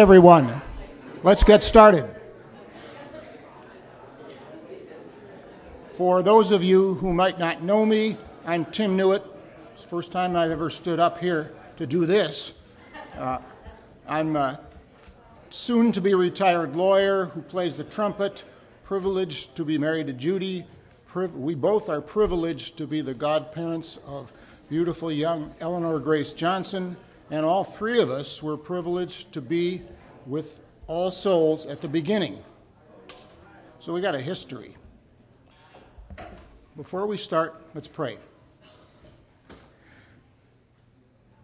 everyone. Let's get started. For those of you who might not know me, I'm Tim Newitt. It's the first time I've ever stood up here to do this. Uh, I'm a soon to be retired lawyer who plays the trumpet, privileged to be married to Judy. we both are privileged to be the godparents of beautiful young Eleanor Grace Johnson, and all three of us were privileged to be with All Souls at the beginning. So we got a history. Before we start, let's pray.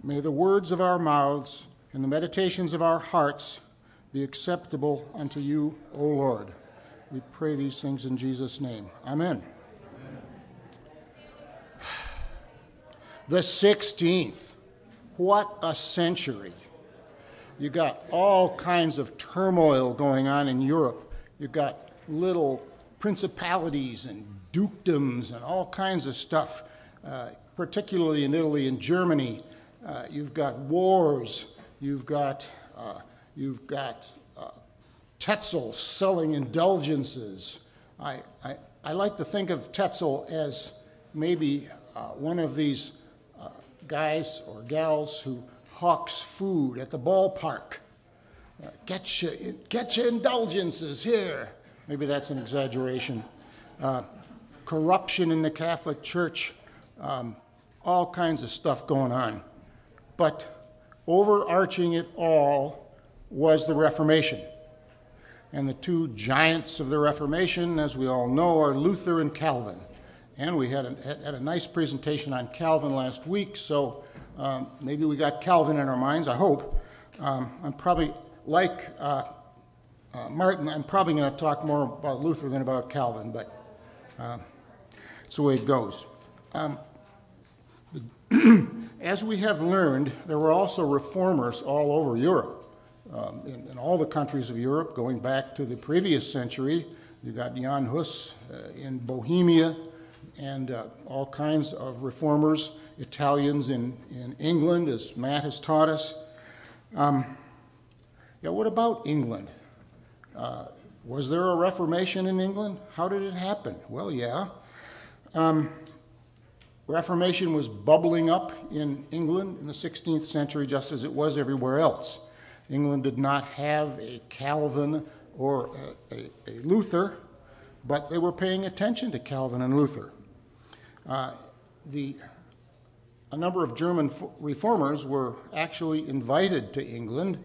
May the words of our mouths and the meditations of our hearts be acceptable unto you, O Lord. We pray these things in Jesus' name. Amen. The 16th. What a century. You got all kinds of turmoil going on in Europe. You got little principalities and dukedoms and all kinds of stuff, uh, particularly in Italy and Germany. Uh, you've got wars. You've got, uh, you've got uh, Tetzel selling indulgences. I, I, I, like to think of Tetzel as maybe uh, one of these guys or gals who hawks food at the ballpark. Uh, get, your, get your indulgences here. Maybe that's an exaggeration. Uh, corruption in the Catholic Church, um, all kinds of stuff going on. But overarching it all was the Reformation. And the two giants of the Reformation, as we all know, are Luther and Calvin. And we had a, had a nice presentation on Calvin last week, so um, maybe we got Calvin in our minds, I hope. Um, I'm probably, like uh, uh, Martin, I'm probably going to talk more about Luther than about Calvin, but uh, it's the way it goes. Um, the, as we have learned, there were also reformers all over Europe. Um, in, in, all the countries of Europe, going back to the previous century, you got Jan Hus uh, in Bohemia, and uh, all kinds of reformers Italians in, in England, as Matt has taught us. Um, yeah, what about England? Uh, was there a Reformation in England? How did it happen? Well, yeah. Um, Reformation was bubbling up in England in the 16th century just as it was everywhere else. England did not have a Calvin or a, a, a Luther, but they were paying attention to Calvin and Luther. Uh, the a number of German reformers were actually invited to England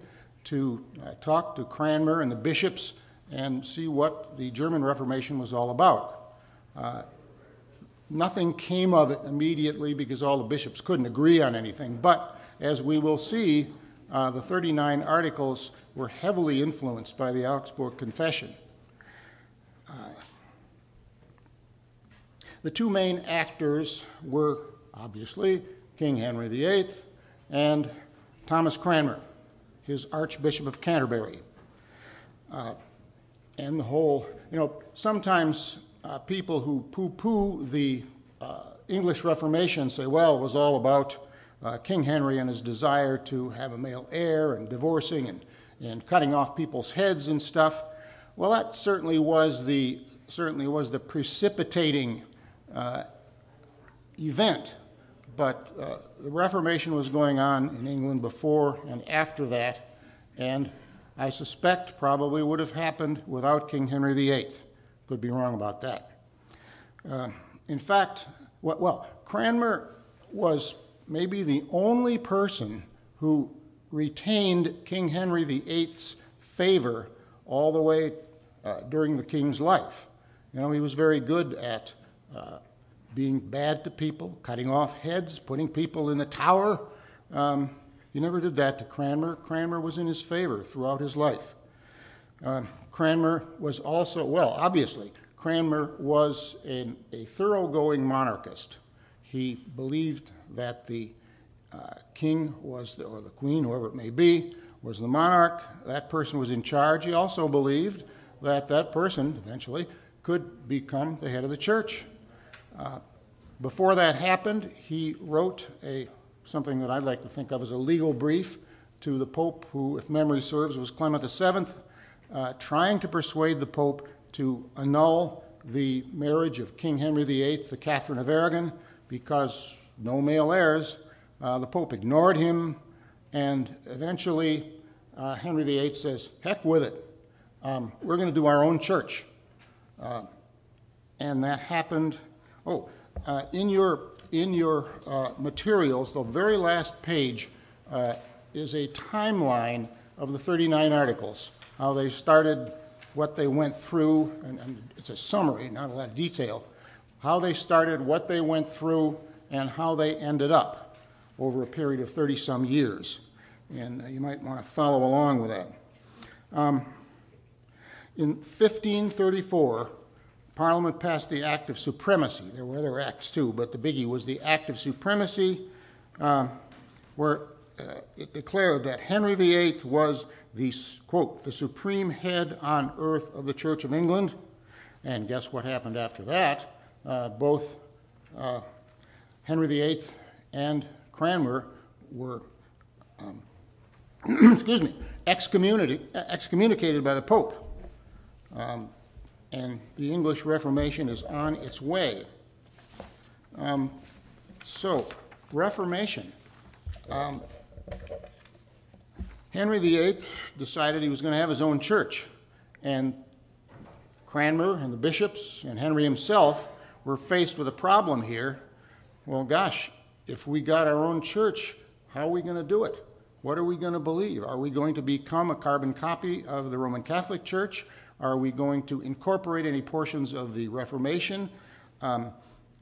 to uh, talk to Cranmer and the bishops and see what the German Reformation was all about. Uh, nothing came of it immediately because all the bishops couldn't agree on anything, but as we will see, uh, the 39 articles were heavily influenced by the Augsburg Confession. The two main actors were obviously King Henry VIII, and Thomas Cranmer, his Archbishop of Canterbury. Uh, and the whole, you know, sometimes uh, people who poo poo the uh, English Reformation say, well, it was all about uh, King Henry and his desire to have a male heir and divorcing and, and cutting off people's heads and stuff. Well, that certainly was the, certainly was the precipitating event but uh, the Reformation was going on in England before and after that, and I suspect probably would have happened without King Henry VIII. Could be wrong about that. Uh, in fact, well, Cranmer was maybe the only person who retained King Henry VIII's favor all the way uh, during the king's life. You know, he was very good at being bad to people, cutting off heads, putting people in the tower. Um, you never did that to Cranmer. Cranmer was in his favor throughout his life. Uh, Cranmer was also, well, obviously, Cranmer was an, a thoroughgoing monarchist. He believed that the uh, king was, the, or the queen, whoever it may be, was the monarch. That person was in charge. He also believed that that person eventually could become the head of the church. Uh, before that happened, he wrote a, something that I'd like to think of as a legal brief to the Pope, who, if memory serves, was Clement VII, uh, trying to persuade the Pope to annul the marriage of King Henry VIII to Catherine of Aragon because no male heirs. Uh, the Pope ignored him, and eventually uh, Henry VIII says, heck with it. Um, we're going to do our own church. Uh, and that happened. Oh, uh, in your, in your uh, materials, the very last page uh, is a timeline of the 39 articles, how they started, what they went through, and, and it's a summary, not a lot of detail, how they started, what they went through, and how they ended up over a period of 30 some years. And uh, you might want to follow along with that. Um, in 1534, Parliament passed the Act of Supremacy. There were other acts too, but the biggie was the Act of Supremacy, uh, where uh, it declared that Henry VIII was the, quote, the supreme head on earth of the Church of England. And guess what happened after that? Uh, both uh, Henry VIII and Cranmer were, um, excuse me, excommunicated, excommunicated by the Pope. Um, and the English Reformation is on its way. Um, so, Reformation. Um, Henry VIII decided he was going to have his own church, and Cranmer and the bishops and Henry himself were faced with a problem here. Well, gosh, if we got our own church, how are we going to do it? What are we going to believe? Are we going to become a carbon copy of the Roman Catholic Church? Are we going to incorporate any portions of the Reformation? Um,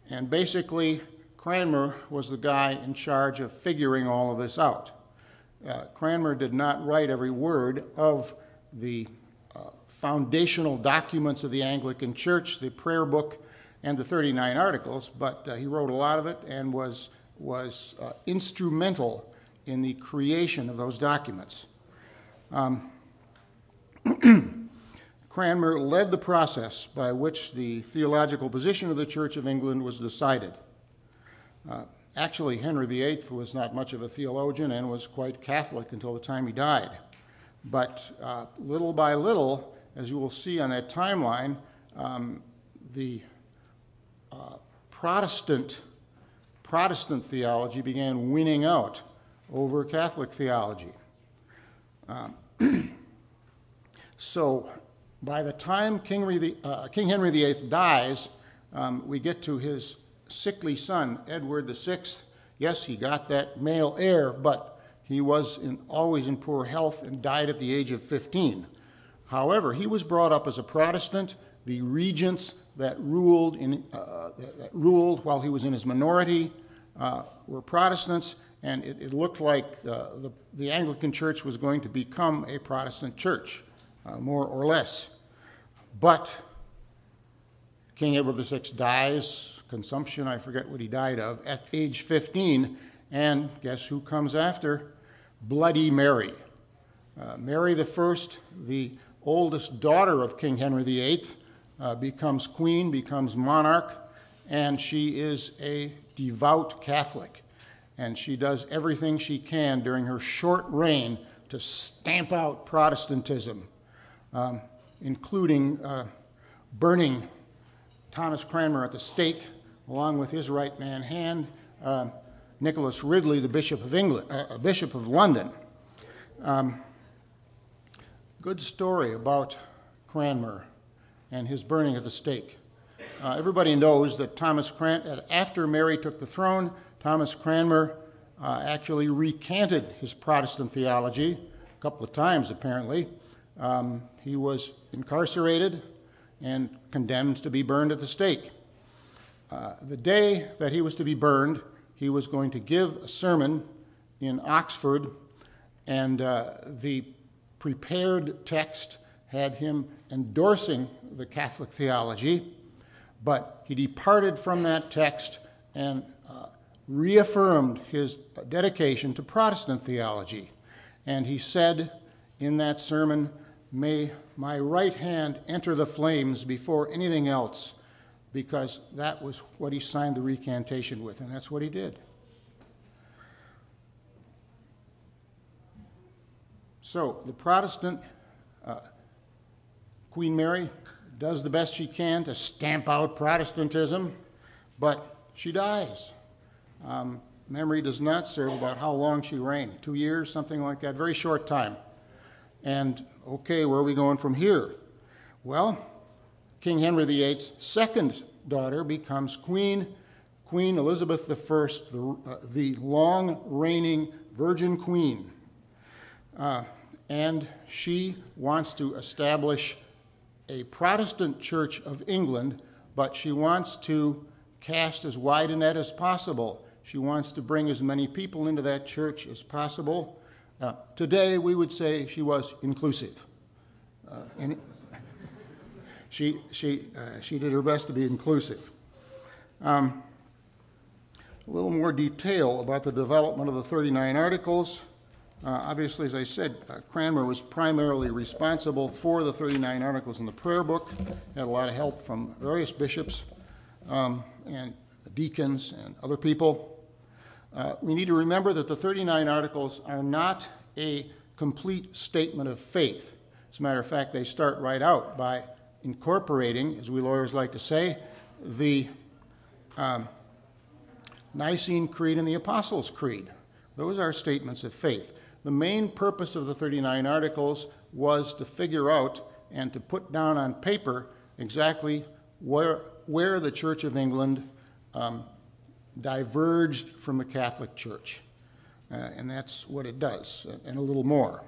and basically, Cranmer was the guy in charge of figuring all of this out. Uh, Cranmer did not write every word of the uh, foundational documents of the Anglican Church, the prayer book, and the 39 articles, but uh, he wrote a lot of it and was, was uh, instrumental in the creation of those documents. Um, Cranmer led the process by which the theological position of the Church of England was decided. Uh, actually, Henry VIII was not much of a theologian and was quite Catholic until the time he died. But uh, little by little, as you will see on that timeline, um, the uh, Protestant Protestant theology began winning out over Catholic theology. Um, so by the time King, the, uh, King Henry VIII dies, um, we get to his sickly son, Edward VI. Yes, he got that male heir, but he was in, always in poor health and died at the age of 15. However, he was brought up as a Protestant. The regents that ruled, in, uh, that ruled while he was in his minority uh, were Protestants, and it, it looked like uh, the, the, Anglican Church was going to become a Protestant church, uh, more or less. But King Edward VI dies, consumption, I forget what he died of, at age 15. And guess who comes after? Bloody Mary. Uh, Mary I, the oldest daughter of King Henry VIII, uh, becomes queen, becomes monarch, and she is a devout Catholic. And she does everything she can during her short reign to stamp out Protestantism. Um, including uh, burning Thomas Cranmer at the stake, along with his right man hand, uh, Nicholas Ridley, the Bishop of England, uh, Bishop of London. Um, good story about Cranmer and his burning at the stake. Uh, everybody knows that Thomas Cran- after Mary took the throne, Thomas Cranmer uh, actually recanted his Protestant theology a couple of times, apparently. Um, he was incarcerated and condemned to be burned at the stake. Uh, the day that he was to be burned, he was going to give a sermon in Oxford, and uh, the prepared text had him endorsing the Catholic theology, but he departed from that text and uh, reaffirmed his dedication to Protestant theology. And he said in that sermon, May my right hand enter the flames before anything else, because that was what he signed the recantation with, and that's what he did. So the Protestant uh, Queen Mary does the best she can to stamp out Protestantism, but she dies. Um, memory does not serve about how long she reigned two years, something like that, very short time. And okay, where are we going from here? Well, King Henry VIII's second daughter becomes Queen, Queen Elizabeth I, the, uh, the long reigning Virgin Queen. Uh, and she wants to establish a Protestant Church of England, but she wants to cast as wide a net as possible. She wants to bring as many people into that church as possible. Uh, today, we would say she was inclusive. Uh, and she, she, uh, she did her best to be inclusive. Um, a little more detail about the development of the 39 articles. Obviously, as I said, Cranmer was primarily responsible for the 39 articles in the prayer book, had a lot of help from various bishops um, and deacons and other people. Uh, we need to remember that the 39 articles are not a complete statement of faith. As a matter of fact, they start right out by incorporating, as we lawyers like to say, the um, Nicene Creed and the Apostles' Creed. Those are statements of faith. The main purpose of the 39 Articles was to figure out and to put down on paper exactly where, where the Church of England um, diverged from the Catholic Church. Uh, and that's what it does, and a little more.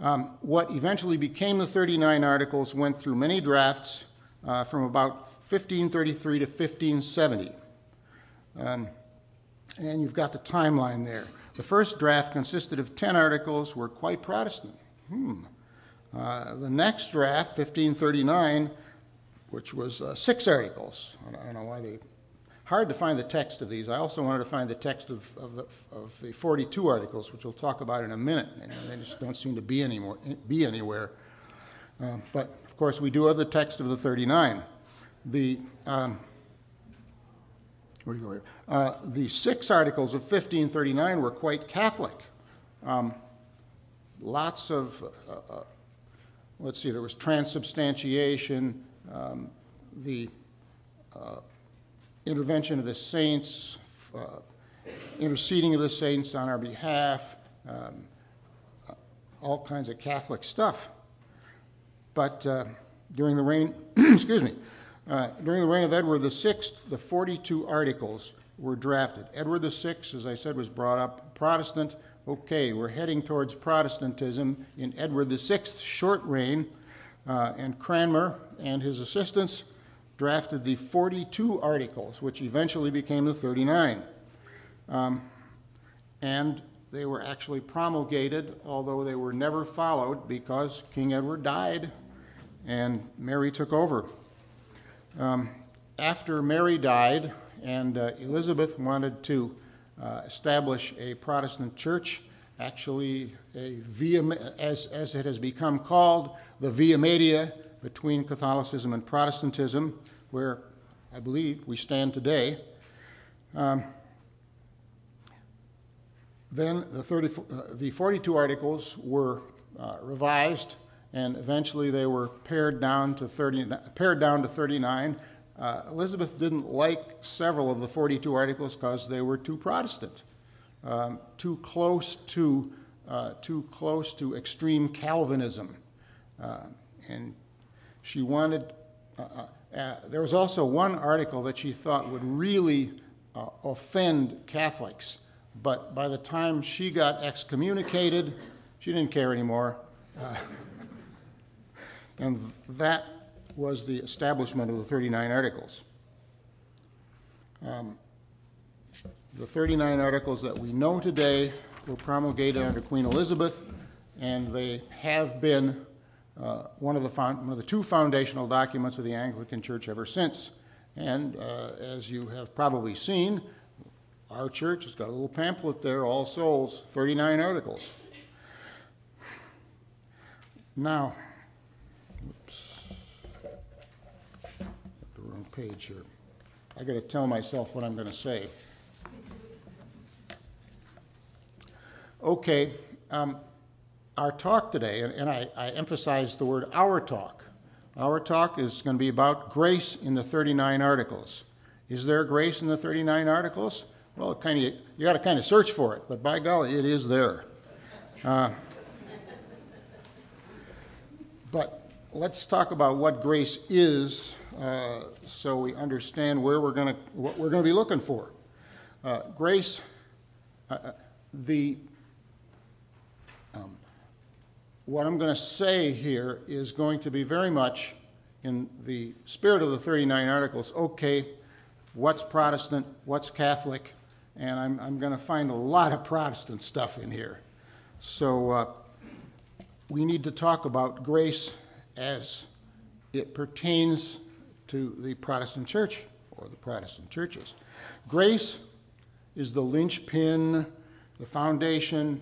Um, what eventually became the 39 Articles went through many drafts uh, from about 1533 to 1570. Um, and you've got the timeline there. The first draft consisted of 10 articles, were quite Protestant. Hmm. Uh, the next draft, 1539, which was uh, six articles. I don't know why they. Hard to find the text of these. I also wanted to find the text of, of, the, of the 42 articles, which we'll talk about in a minute, and they just don't seem to be, anymore, be anywhere. Uh, but of course, we do have the text of the 39. The um, where do you go here? Uh, the six articles of 1539 were quite Catholic. Um, lots of, uh, uh, let's see, there was transubstantiation, um, the intervention of the saints, uh, interceding of the saints on our behalf, um, uh, all kinds of Catholic stuff. But during the reign, excuse me, uh, during the reign of Edward VI, the 42 articles were drafted. Edward VI, as I said, was brought up Protestant. Okay, we're heading towards Protestantism in Edward VI's short reign, uh, and Cranmer and his assistants drafted the 42 articles, which eventually became the 39. Um, and they were actually promulgated, although they were never followed because King Edward died and Mary took over. Um, after Mary died and uh, Elizabeth wanted to uh, establish a Protestant church, actually a via, as, as it has become called, the via media between Catholicism and Protestantism, where I believe we stand today. Um, then the, 30, uh, the 42 articles were uh, revised and eventually they were pared down to 30, pared down to 39. Uh, Elizabeth didn't like several of the 42 articles because they were too Protestant, um, too close to uh, too close to extreme Calvinism, uh, and she wanted. Uh, uh, uh, there was also one article that she thought would really offend Catholics, but by the time she got excommunicated, she didn't care anymore. And that was the establishment of the 39 Articles. Um, the 39 Articles that we know today were promulgated under Queen Elizabeth, and they have been uh, one, of the one of the two foundational documents of the Anglican Church ever since. And uh, as you have probably seen, our church has got a little pamphlet there, All Souls, 39 Articles. Now, the wrong page here. I got to tell myself what I'm going to say. Okay, um, our talk today, and, and I, I emphasize the word our talk. Our talk is going to be about grace in the 39 articles. Is there grace in the 39 articles? Well, kind of you got to kind of search for it, but by golly, it is there. Uh, but let's talk about what grace is, uh, so we understand where we're going to what we're going to be looking for. Uh, grace, uh, uh, the um, what I'm going to say here is going to be very much in the spirit of the 39 articles. Okay, what's Protestant? What's Catholic? and I'm, I'm going to find a lot of Protestant stuff in here. So uh, we need to talk about grace as it pertains to the Protestant church or the Protestant churches. Grace is the linchpin, the foundation,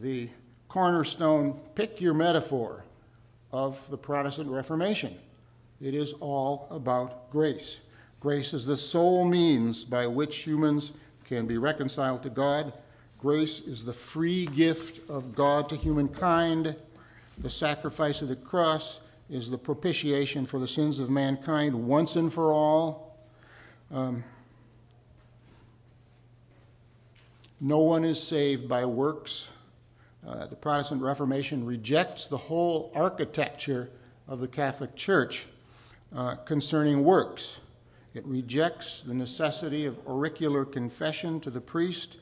the cornerstone, pick your metaphor, of the Protestant Reformation. It is all about grace. Grace is the sole means by which humans can be reconciled to God. Grace is the free gift of God to humankind. The sacrifice of the cross is the propitiation for the sins of mankind once and for all. Um, no one is saved by works. Uh, the Protestant Reformation rejects the whole architecture of the Catholic Church uh, concerning works. It rejects the necessity of auricular confession to the priest,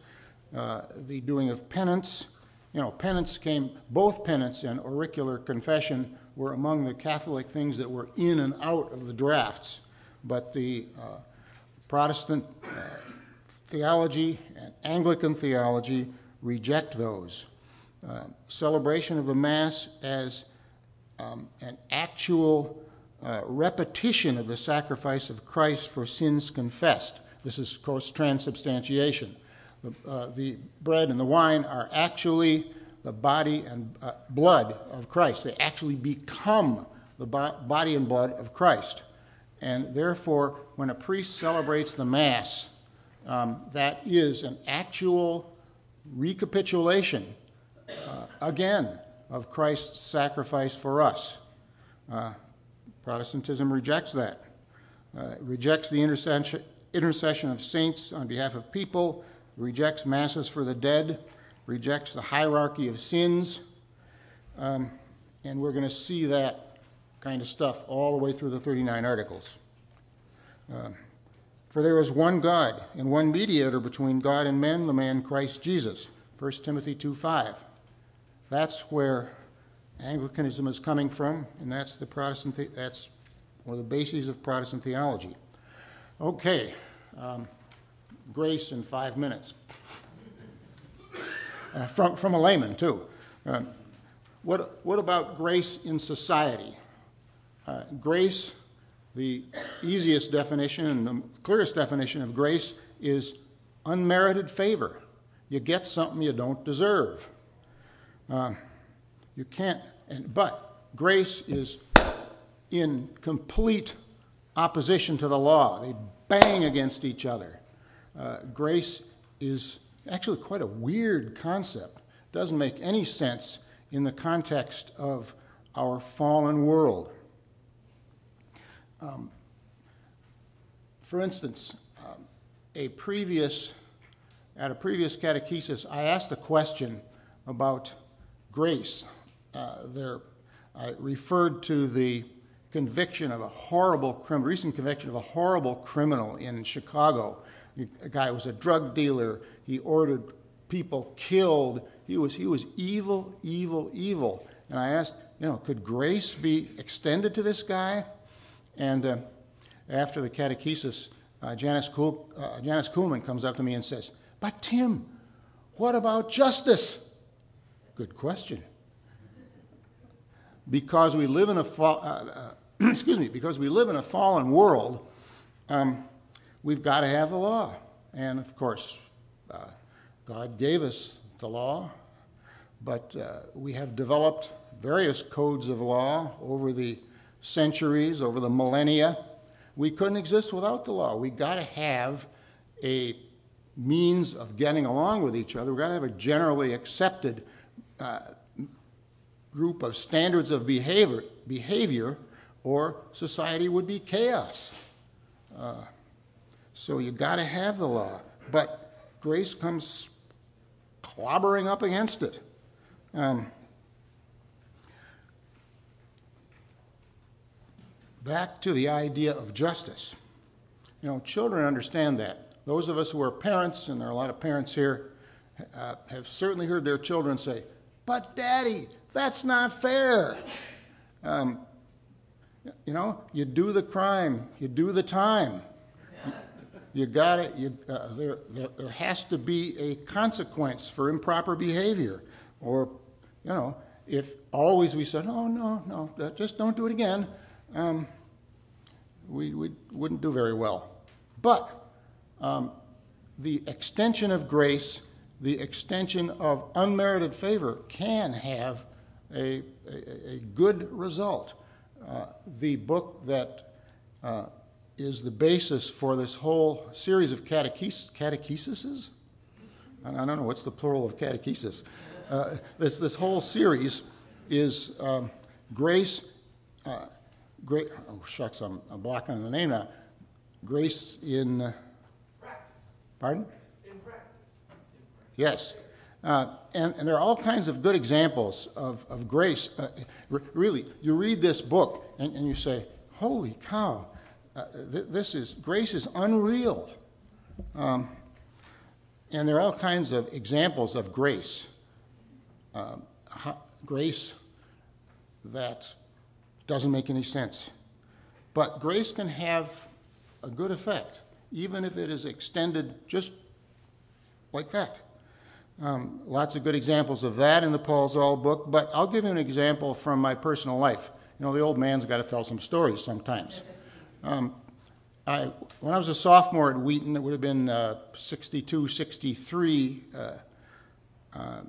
uh, the doing of penance. You know, penance came, both penance and auricular confession were among the Catholic things that were in and out of the drafts. But the uh, Protestant uh, theology and Anglican theology reject those. Uh, celebration of the Mass as um, an actual uh, repetition of the sacrifice of Christ for sins confessed. This is, of course, transubstantiation. The, uh, the bread and the wine are actually the body and blood of Christ. They actually become the bo- body and blood of Christ. And therefore, when a priest celebrates the Mass, um, that is an actual recapitulation, uh, again, of Christ's sacrifice for us. Uh, Protestantism rejects that. Uh, it rejects the intercession, intercession of saints on behalf of people, rejects masses for the dead, rejects the hierarchy of sins. Um, and we're going to see that kind of stuff all the way through the 39 articles. Uh, for there is one God and one mediator between God and men, the man Christ Jesus. 1 Timothy 2 5. That's where Anglicanism is coming from, and that's the Protestant. The- that's one of the bases of Protestant theology. Okay, um, grace in five minutes. Uh, from from a layman too. Uh, what what about grace in society? Uh, grace, the easiest definition and the clearest definition of grace is unmerited favor. You get something you don't deserve. Uh, you can't, but grace is in complete opposition to the law. They bang against each other. Uh, grace is actually quite a weird concept. Doesn't make any sense in the context of our fallen world. Um, for instance, um, a previous at a previous catechesis, I asked a question about grace uh, there, I referred to the conviction of a horrible criminal, recent conviction of a horrible criminal in Chicago. A guy was a drug dealer. He ordered people killed. He was, he was evil, evil, evil. And I asked, you know, could grace be extended to this guy? And uh, after the catechesis, uh, Janice, Kuhl, uh, Janice Kuhlman comes up to me and says, But Tim, what about justice? Good question because we live in a fa- uh, uh, excuse me because we live in a fallen world, um, we've got to have the law, and of course, uh, God gave us the law, but uh, we have developed various codes of law over the centuries, over the millennia. We couldn't exist without the law. We got to have a means of getting along with each other. We've got to have a generally accepted group of standards of behavior, behavior or society would be chaos. Uh, so you got to have the law. But grace comes clobbering up against it. Um, back to the idea of justice. You know, children understand that. Those of us who are parents, and there are a lot of parents here, uh, have certainly heard their children say, But, Daddy, that's not fair. Um, you know, you do the crime, you do the time. You got it. You, uh, there, there, there has to be a consequence for improper behavior. Or, you know, if always we said, oh, no, no, just don't do it again, um, we, we wouldn't do very well. But um, the extension of grace, the extension of unmerited favor can have a, good result. Uh, the book that uh, is the basis for this whole series of cateches- catechesis. I don't know what's the plural of catechesis. Uh, this whole series is um, grace. Oh shucks, I'm, blocking on the name now. Grace in. Pardon? Yes. Uh, and, and, there are all kinds of good examples of, of grace. Uh, really, you read this book and, and you say, Holy cow, uh, th- this is, grace is unreal. Um, and there are all kinds of examples of grace. Uh, grace that doesn't make any sense. But grace can have a good effect, even if it is extended just like that. Um, lots of good examples of that in the Paul Zahl book, but I'll give you an example from my personal life. You know, the old man's got to tell some stories sometimes. Um, I, when I was a sophomore at Wheaton, it would have been uh, 62, 63 uh, uh,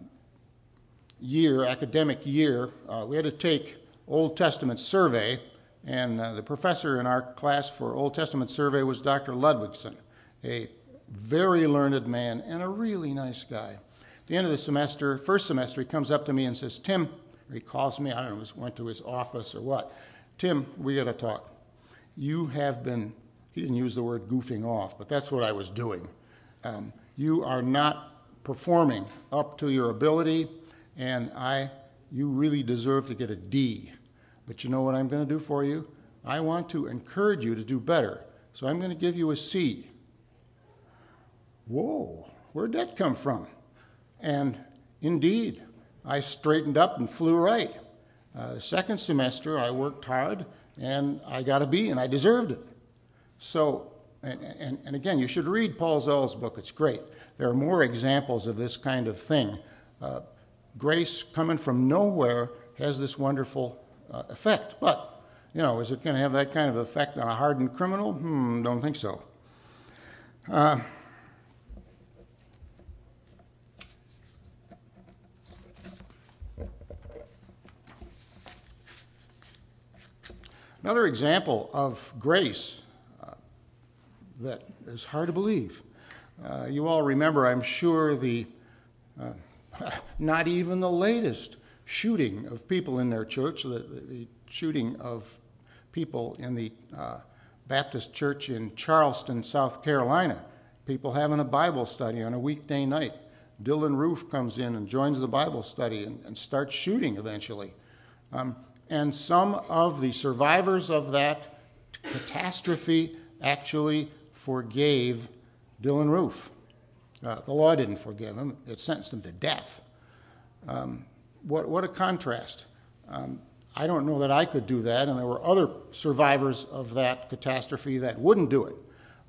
year, academic year. Uh, we had to take Old Testament survey, and uh, the professor in our class for Old Testament survey was Dr. Ludwigson, a very learned man and a really nice guy. The end of the semester, first semester, he comes up to me and says, Tim, he calls me, I don't know, went to his office or what. Tim, we got to talk. You have been, he didn't use the word goofing off, but that's what I was doing. Um, you are not performing up to your ability, and I, you really deserve to get a D. But you know what I'm going to do for you? I want to encourage you to do better. So I'm going to give you a C. Whoa, where'd that come from? And indeed, I straightened up and flew right. Uh, the second semester, I worked hard and I got a B and I deserved it. So, and, and, and again, you should read Paul Zahl's book, it's great. There are more examples of this kind of thing. Uh, grace coming from nowhere has this wonderful uh, effect. But, you know, is it going to have that kind of effect on a hardened criminal? Hmm, don't think so. Uh, another example of grace uh, that is hard to believe. Uh, you all remember, I'm sure, the uh, not even the latest shooting of people in their church, the, the shooting of people in the uh, Baptist church in Charleston, South Carolina. People having a Bible study on a weekday night. Dylann Roof comes in and joins the Bible study and, and starts shooting eventually. Um, and some of the survivors of that catastrophe actually forgave Dylann Roof. Uh, the law didn't forgive him, it sentenced him to death. Um, what, what a contrast. Um, I don't know that I could do that, and there were other survivors of that catastrophe that wouldn't do it.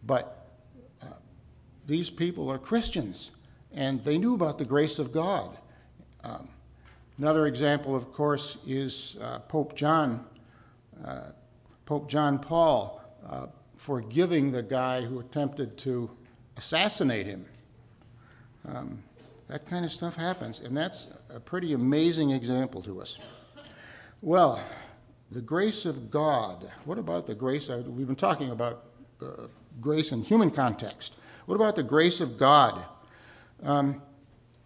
But uh, these people are Christians, and they knew about the grace of God. Um, another example, of course, is uh, Pope John, uh, Pope John Paul, uh, forgiving the guy who attempted to assassinate him. Um, that kind of stuff happens, and that's a pretty amazing example to us. Well, the grace of God. What about the grace? We've been talking about uh, grace in human context. What about the grace of God? Um,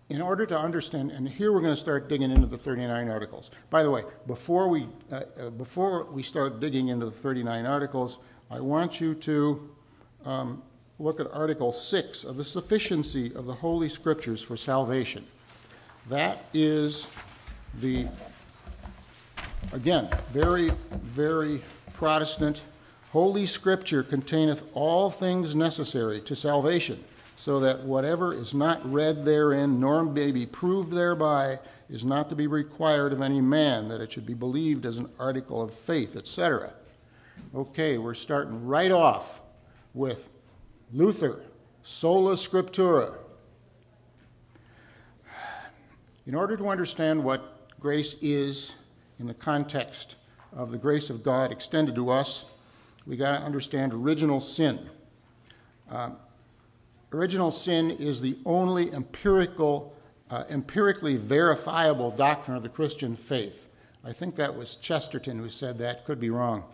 in order to understand, and here we're going to start digging into the 39 articles. By the way, before we, uh, uh, before we start digging into the 39 articles, I want you to um, look at Article 6 of the sufficiency of the Holy Scriptures for salvation. That is the, again, very, very Protestant. Holy Scripture containeth all things necessary to salvation so that whatever is not read therein, nor may be proved thereby, is not to be required of any man, that it should be believed as an article of faith, etc. Okay, we're starting right off with Luther, sola scriptura. In order to understand what grace is in the context of the grace of God extended to us, we got to understand original sin. Uh, original sin is the only empirical, uh, empirically verifiable doctrine of the Christian faith. I think that was Chesterton who said that. Could be wrong.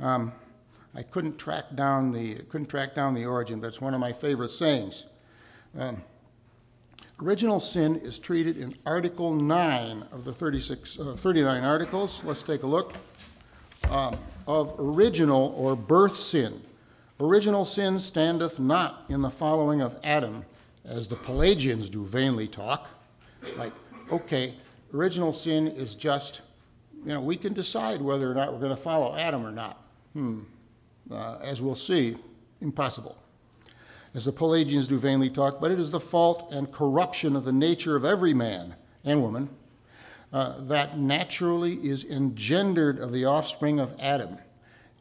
Um, I couldn't track down the couldn't track down the origin, but it's one of my favorite sayings. Um, original sin is treated in Article 9 of the 36, uh, 39 articles. Let's take a look. Um, of original or birth sin. Original sin standeth not in the following of Adam, as the Pelagians do vainly talk. Like, okay, original sin is just, you know, we can decide whether or not we're going to follow Adam or not. Hmm. Uh, as we'll see, impossible. As the Pelagians do vainly talk, but it is the fault and corruption of the nature of every man and woman uh, that naturally is engendered of the offspring of Adam.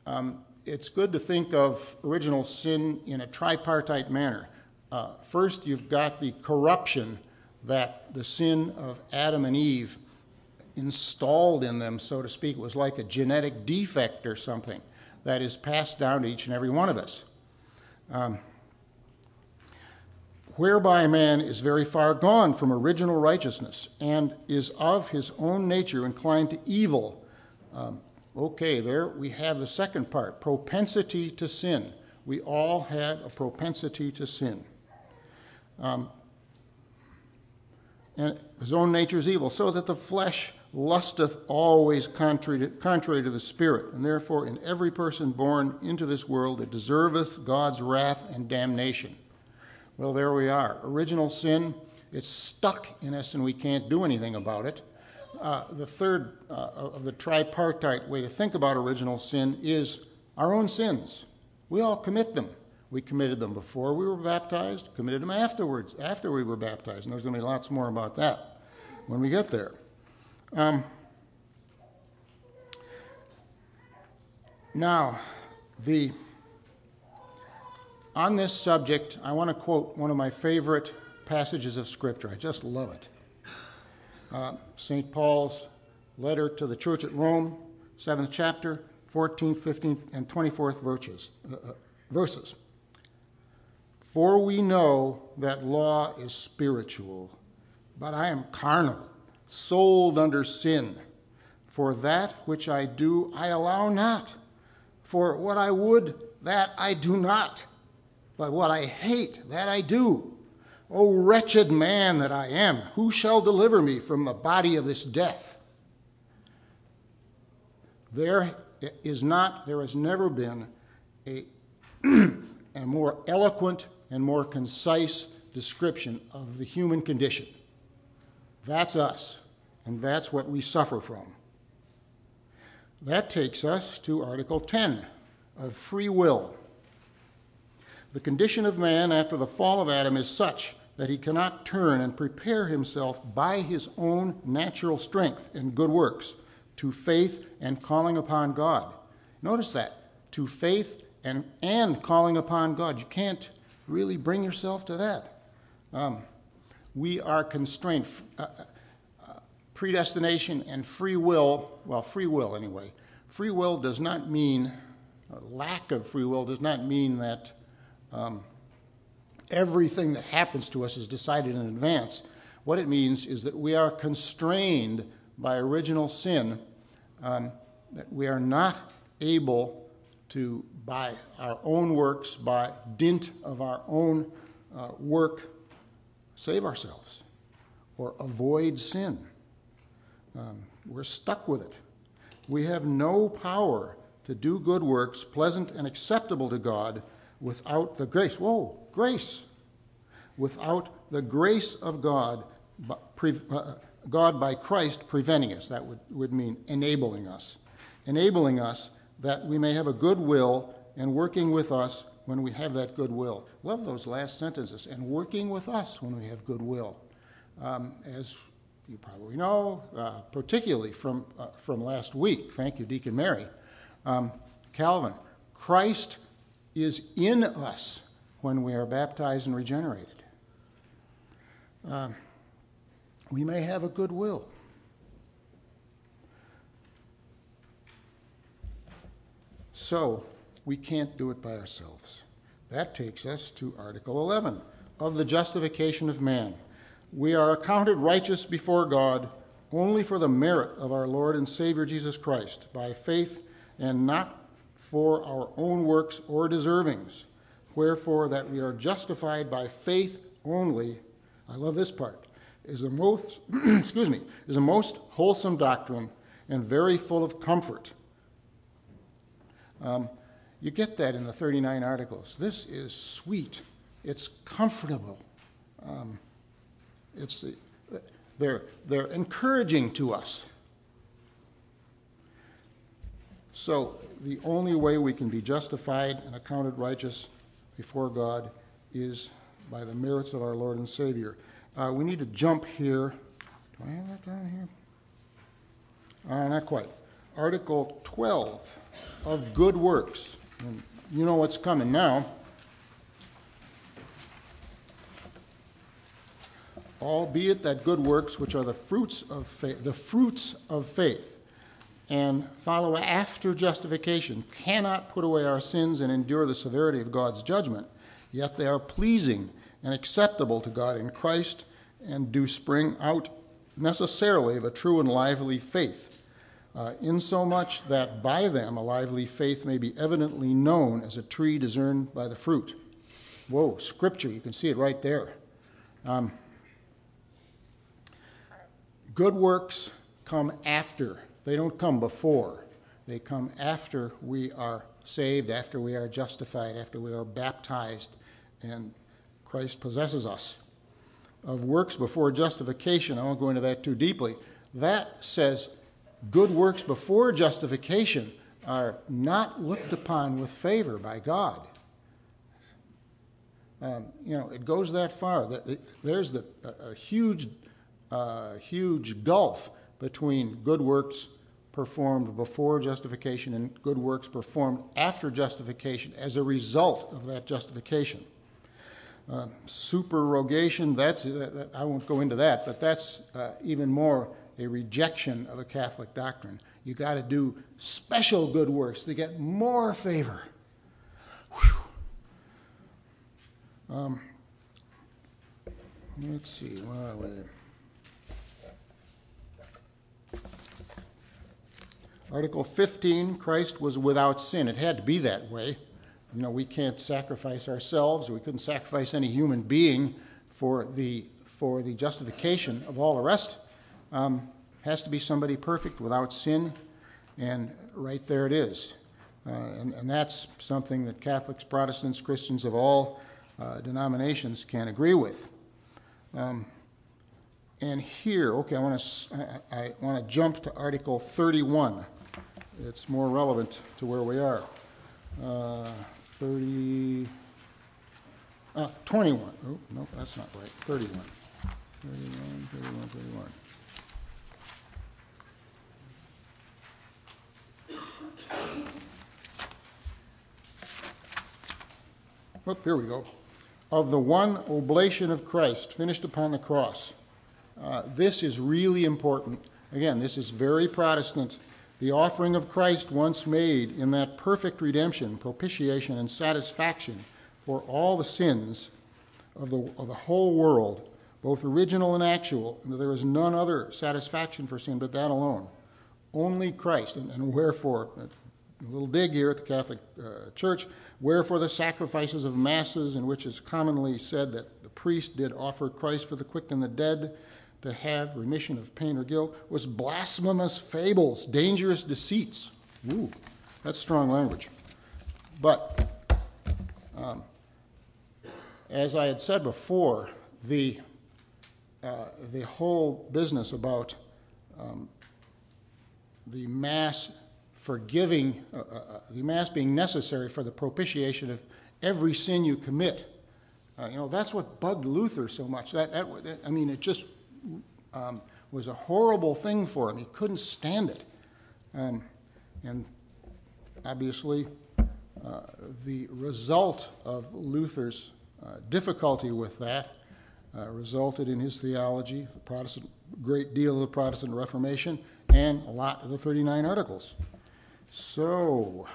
Um, it's good to think of original sin in a tripartite manner. Uh, first, you've got the corruption that the sin of Adam and Eve installed in them, so to speak. Was like a genetic defect or something that is passed down to each and every one of us. Um, whereby man is very far gone from original righteousness and is of his own nature inclined to evil. Um, Okay, there we have the second part propensity to sin. We all have a propensity to sin. Um, and his own nature is evil, so that the flesh lusteth always contrary to, contrary to the Spirit, and therefore in every person born into this world it deserveth God's wrath and damnation. Well, there we are. Original sin, it's stuck in us, and we can't do anything about it. Uh, the third uh, of the tripartite way to think about original sin is our own sins. We all commit them. We committed them before we were baptized, committed them afterwards, after we were baptized. And there's going to be lots more about that when we get there. Um, now, the on this subject, I want to quote one of my favorite passages of Scripture. I just love it uh, St. Paul's letter to the church at Rome, 7th chapter, 14th, 15th, and 24th verses. Uh, uh, verses. For we know that law is spiritual, but I am carnal, sold under sin. For that which I do, I allow not. For what I would, that I do not. But what I hate, that I do. O wretched man that I am, who shall deliver me from the body of this death? There is not, there has never been a, a more eloquent and more concise description of the human condition. That's us, and that's what we suffer from. That takes us to Article 10 of free will. The condition of man after the fall of Adam is such that he cannot turn and prepare himself by his own natural strength and good works to faith and calling upon God. Notice that to faith and, and calling upon God. You can't really bring yourself to that. Um, we are constrained. Uh, uh, predestination and free will, well, free will anyway. Free will does not mean, lack of free will does not mean that um, everything that happens to us is decided in advance. What it means is that we are constrained by original sin, um, that we are not able to, by our own works, by dint of our own uh, work, save ourselves. or avoid sin. Um, we're stuck with it. We have no power to do good works, pleasant and acceptable to God, without the grace. Whoa, grace! Without the grace of God, uh, God by Christ preventing us. That would, would mean enabling us. Enabling us that we may have a good will and working with us when we have that goodwill. Love those last sentences. And working with us when we have goodwill. Um, as you probably know, uh, particularly from, uh, from last week, thank you, Deacon Mary, um, Calvin, Christ is in us when we are baptized and regenerated. Um, we may have a good will. So, we can't do it by ourselves. That takes us to Article 11 of the justification of man. We are accounted righteous before God only for the merit of our Lord and Savior Jesus Christ, by faith and not for our own works or deservings. Wherefore, that we are justified by faith only, I love this part, is a most, excuse me, is a most wholesome doctrine and very full of comfort. Um, you get that in the 39 articles. This is sweet. It's comfortable. Um, it's they're, they're encouraging to us. So, the only way we can be justified and accounted righteous before God is by the merits of our Lord and Savior. Uh, we need to jump here. Do I have that down here? Uh, not quite. Article 12 of good works. And you know what's coming now. Albeit that good works, which are the fruits of faith, the fruits of faith, and follow after justification, cannot put away our sins and endure the severity of God's judgment, yet they are pleasing and acceptable to God in Christ and do spring out necessarily of a true and lively faith uh, insomuch that by them a lively faith may be evidently known as a tree discerned by the fruit. Whoa, scripture, you can see it right there. Um, good works come after, they don't come before. They come after we are saved, after we are justified, after we are baptized, and Christ possesses us. Of works before justification, I won't go into that too deeply. That says good works before justification are not looked upon with favor by God. Um, you know, it goes that far. There's the, a, a huge, uh, huge gulf between good works performed before justification and good works performed after justification as a result of that justification. Uh, supererogation, that's, that, I won't go into that, but that's uh, even more a rejection of a Catholic doctrine. You got to do special good works to get more favor. Um, let's see, are we? Article 15 Christ was without sin. It had to be that way. You know, we can't sacrifice ourselves, we couldn't sacrifice any human being for the, for the justification of all the rest um, has to be somebody perfect without sin, and right there it is. Uh, and, and, that's something that Catholics, Protestants, Christians of all uh, denominations can agree with. Um, and here, okay, I want to I, I want to jump to Article 31. It's more relevant to where we are. Uh, 30, uh, 21. Oh, no, that's not right. 31. 31, 31, 31. Oh, here we go. Of the one oblation of Christ finished upon the cross. Uh, this is really important. Again, this is very Protestant. The offering of Christ once made in that perfect redemption, propitiation, and satisfaction for all the sins of the, of the whole world, both original and actual, and there is none other satisfaction for sin but that alone. Only Christ. And, and wherefore, a little dig here at the Catholic uh, Church, wherefore the sacrifices of masses, in which is commonly said that the priest did offer Christ for the quick and the dead, to have remission of pain or guilt was blasphemous fables, dangerous deceits. Ooh, that's strong language. But um, as I had said before, the, uh, the whole business about um, the Mass forgiving, uh, uh, uh, the Mass being necessary for the propitiation of every sin you commit. Uh, you know, that's what bugged Luther so much. That, that I mean, it just was a horrible thing for him. He couldn't stand it. Um, and obviously, uh, the result of Luther's uh, difficulty with that uh, resulted in his theology, the Protestant, great deal of the Protestant Reformation, and a lot of the 39 Articles. So,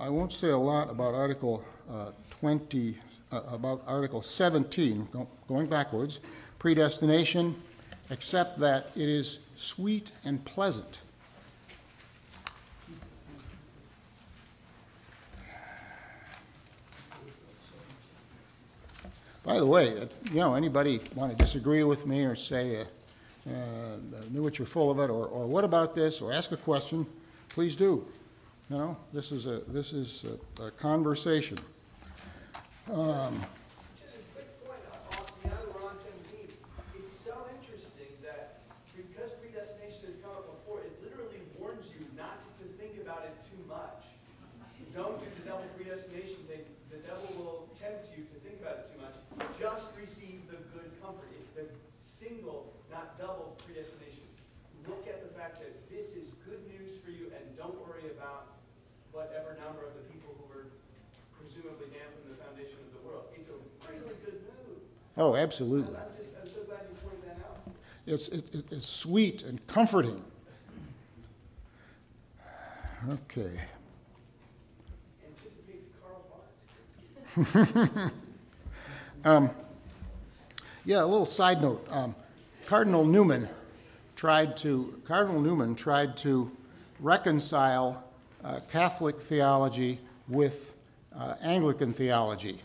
I won't say a lot about Article uh, 20, uh, about Article 17, going backwards, predestination, except that it is sweet and pleasant. By the way, uh, you know, anybody want to disagree with me or say, uh, uh, knew what you're full of it, or, or what about this, or ask a question, please do. You know, this is a, this is a, a conversation. Um, Oh, absolutely. I'm, just, I'm so glad you pointed that out. It's, it, it, it's sweet and comforting. Okay. Anticipates Karl Barth. um, yeah, a little side note. Um, Cardinal Newman tried to Cardinal Newman tried to reconcile uh, Catholic theology with uh, Anglican theology.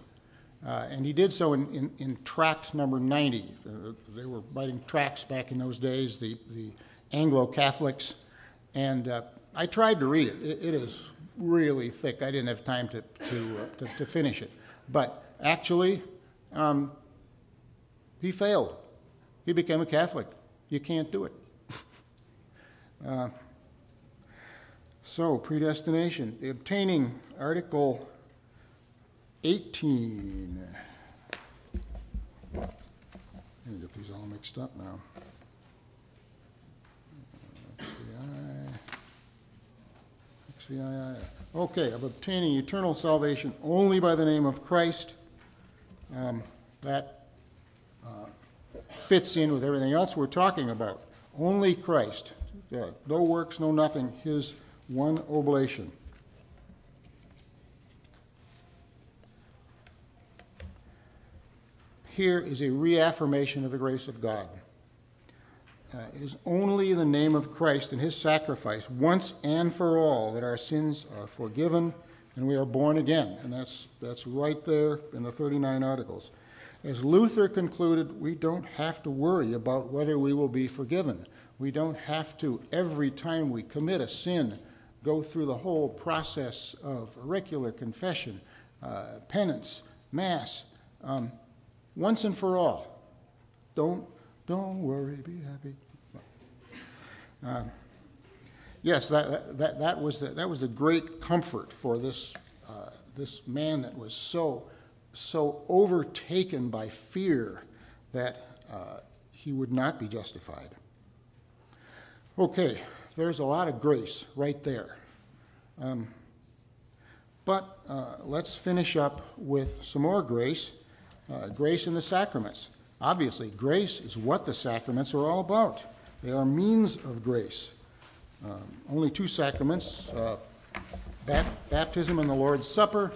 Uh, and he did so in, tract number 90. Uh, they were writing tracts back in those days, the, the Anglo Catholics. And uh, I tried to read it. it. Is really thick. I didn't have time to, finish it. But actually, um, he failed. He became a Catholic. You can't do it. So, predestination. Obtaining Article 18. Let me get these all mixed up now. Okay, of obtaining eternal salvation only by the name of Christ. Um, that uh, fits in with everything else we're talking about. Only Christ. No works, no nothing. His one oblation. Here is a reaffirmation of the grace of God. Uh, it is only in the name of Christ and his sacrifice, once and for all, that our sins are forgiven and we are born again. And that's, that's right there in the 39 Articles. As Luther concluded, we don't have to worry about whether we will be forgiven. We don't have to, every time we commit a sin, go through the whole process of auricular confession, uh, penance, Mass. Um, once and for all. Don't, don't worry, be happy. Uh, yes, that, that, that, was the, that was a great comfort for this, uh, this man that was so, so overtaken by fear that uh, he would not be justified. Okay, there's a lot of grace right there. Um, but uh, let's finish up with some more grace uh, grace in the sacraments. Obviously, grace is what the sacraments are all about. They are means of grace. Um, only two sacraments uh, bat- baptism and the Lord's Supper.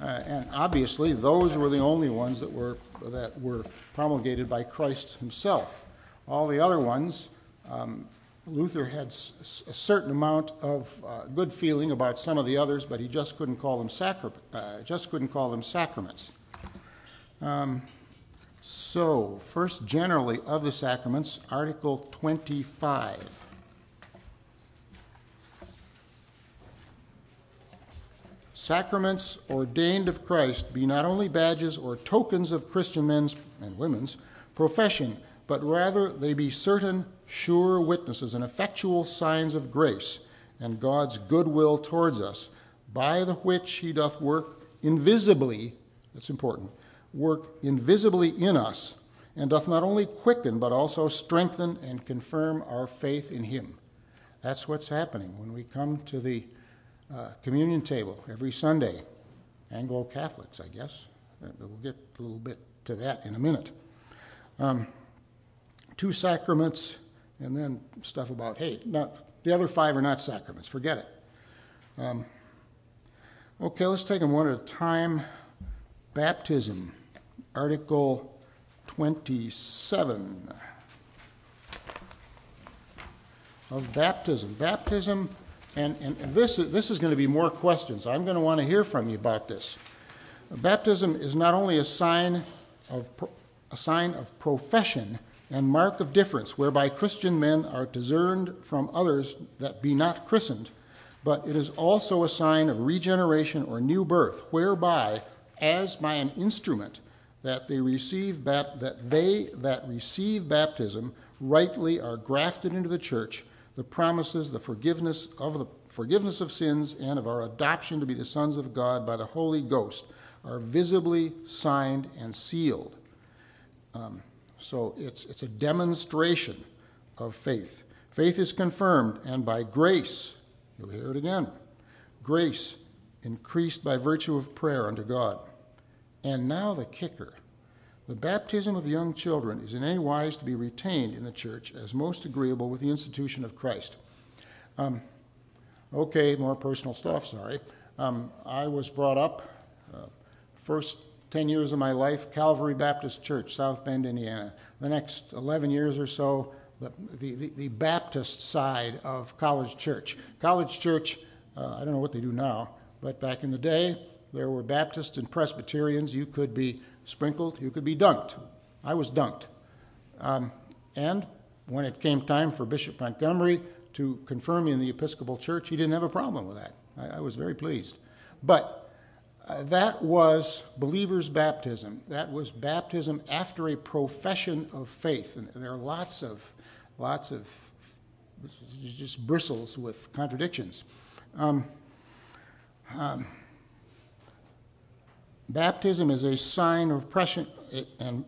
Uh, and obviously, those were the only ones that were, that were promulgated by Christ himself. All the other ones, um, Luther had s- a certain amount of uh, good feeling about some of the others, but he just couldn't call them, sacra- uh, just couldn't call them sacraments. Um, So, first, generally of the sacraments, Article 25. Sacraments ordained of Christ be not only badges or tokens of Christian men's and women's profession, but rather they be certain sure witnesses and effectual signs of grace and God's goodwill towards us, by the which he doth work invisibly, that's important, work invisibly in us, and doth not only quicken, but also strengthen and confirm our faith in him. That's what's happening when we come to the uh, communion table every Sunday. Anglo Catholics, I guess. Uh, we'll get a little bit to that in a minute. Um, two sacraments, and then stuff about, hey, not, the other five are not sacraments. Forget it. Um, okay, let's take them one at a time. Baptism, Article 27 of baptism. Baptism and, and this, this is going to be more questions. I'm going to want to hear from you about this. Baptism is not only a sign of, a sign of profession and mark of difference, whereby Christian men are discerned from others that be not christened, but it is also a sign of regeneration or new birth, whereby, as by an instrument, that they receive bap- that they that receive baptism rightly are grafted into the church the promises, the forgiveness of the forgiveness of sins, and of our adoption to be the sons of God by the Holy Ghost are visibly signed and sealed. Um, so it's, it's a demonstration of faith. Faith is confirmed, and by grace, you'll hear it again grace increased by virtue of prayer unto God. And now the kicker the baptism of young children is in any wise to be retained in the church as most agreeable with the institution of Christ. Um, okay, more personal stuff, sorry. Um, I was brought up, uh, first 10 years of my life, Calvary Baptist Church, South Bend, Indiana. The next 11 years or so, the, the, the Baptist side of College Church. College Church, uh, I don't know what they do now, but back in the day, there were Baptists and Presbyterians. You could be sprinkled, you could be dunked. I was dunked. Um, and when it came time for Bishop Montgomery to confirm me in the Episcopal Church, he didn't have a problem with that. I, I was very pleased. But uh, that was believer's baptism. That was baptism after a profession of faith. And there are lots of, lots of, just bristles with contradictions. Um, um, Baptism is a sign of profession, and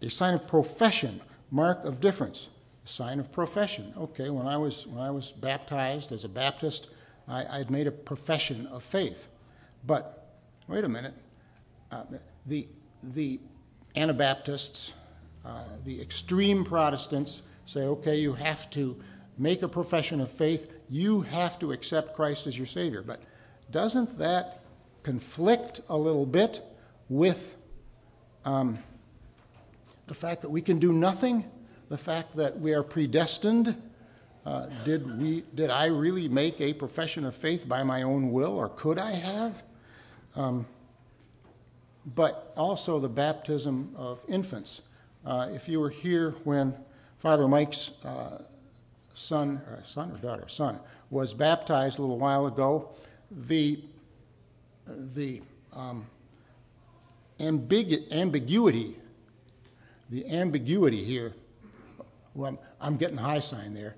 a sign of profession, mark of difference. Sign of profession. Okay, when I was when I was baptized as a Baptist, I, had made a profession of faith. But wait a minute, uh, the the Anabaptists, uh, the extreme Protestants say, okay, you have to make a profession of faith. You have to accept Christ as your Savior. But doesn't that conflict a little bit with um, the fact that we can do nothing, the fact that we are predestined. Uh, did, we, did I really make a profession of faith by my own will, or could I have? Um, but also the baptism of infants. Uh, if you were here when Father Mike's uh, son, or son or daughter, son, was baptized a little while ago, the the um, ambigu- ambiguity, the ambiguity here. Well, I'm, I'm getting high sign there.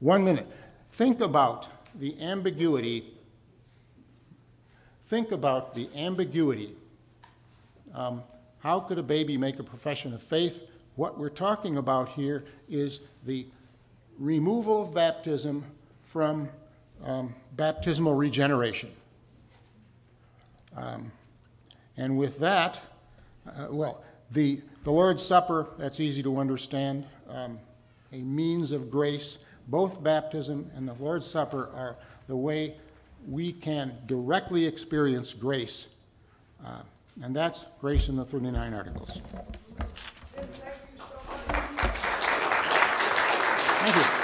One minute. Think about the ambiguity. Think about the ambiguity. Um, how could a baby make a profession of faith? What we're talking about here is the removal of baptism from um, baptismal regeneration. Um, and with that, uh, well, the, the Lord's Supper, that's easy to understand, um, a means of grace. Both baptism and the Lord's Supper are the way we can directly experience grace. Uh, and that's grace in the 39 Articles. Thank you.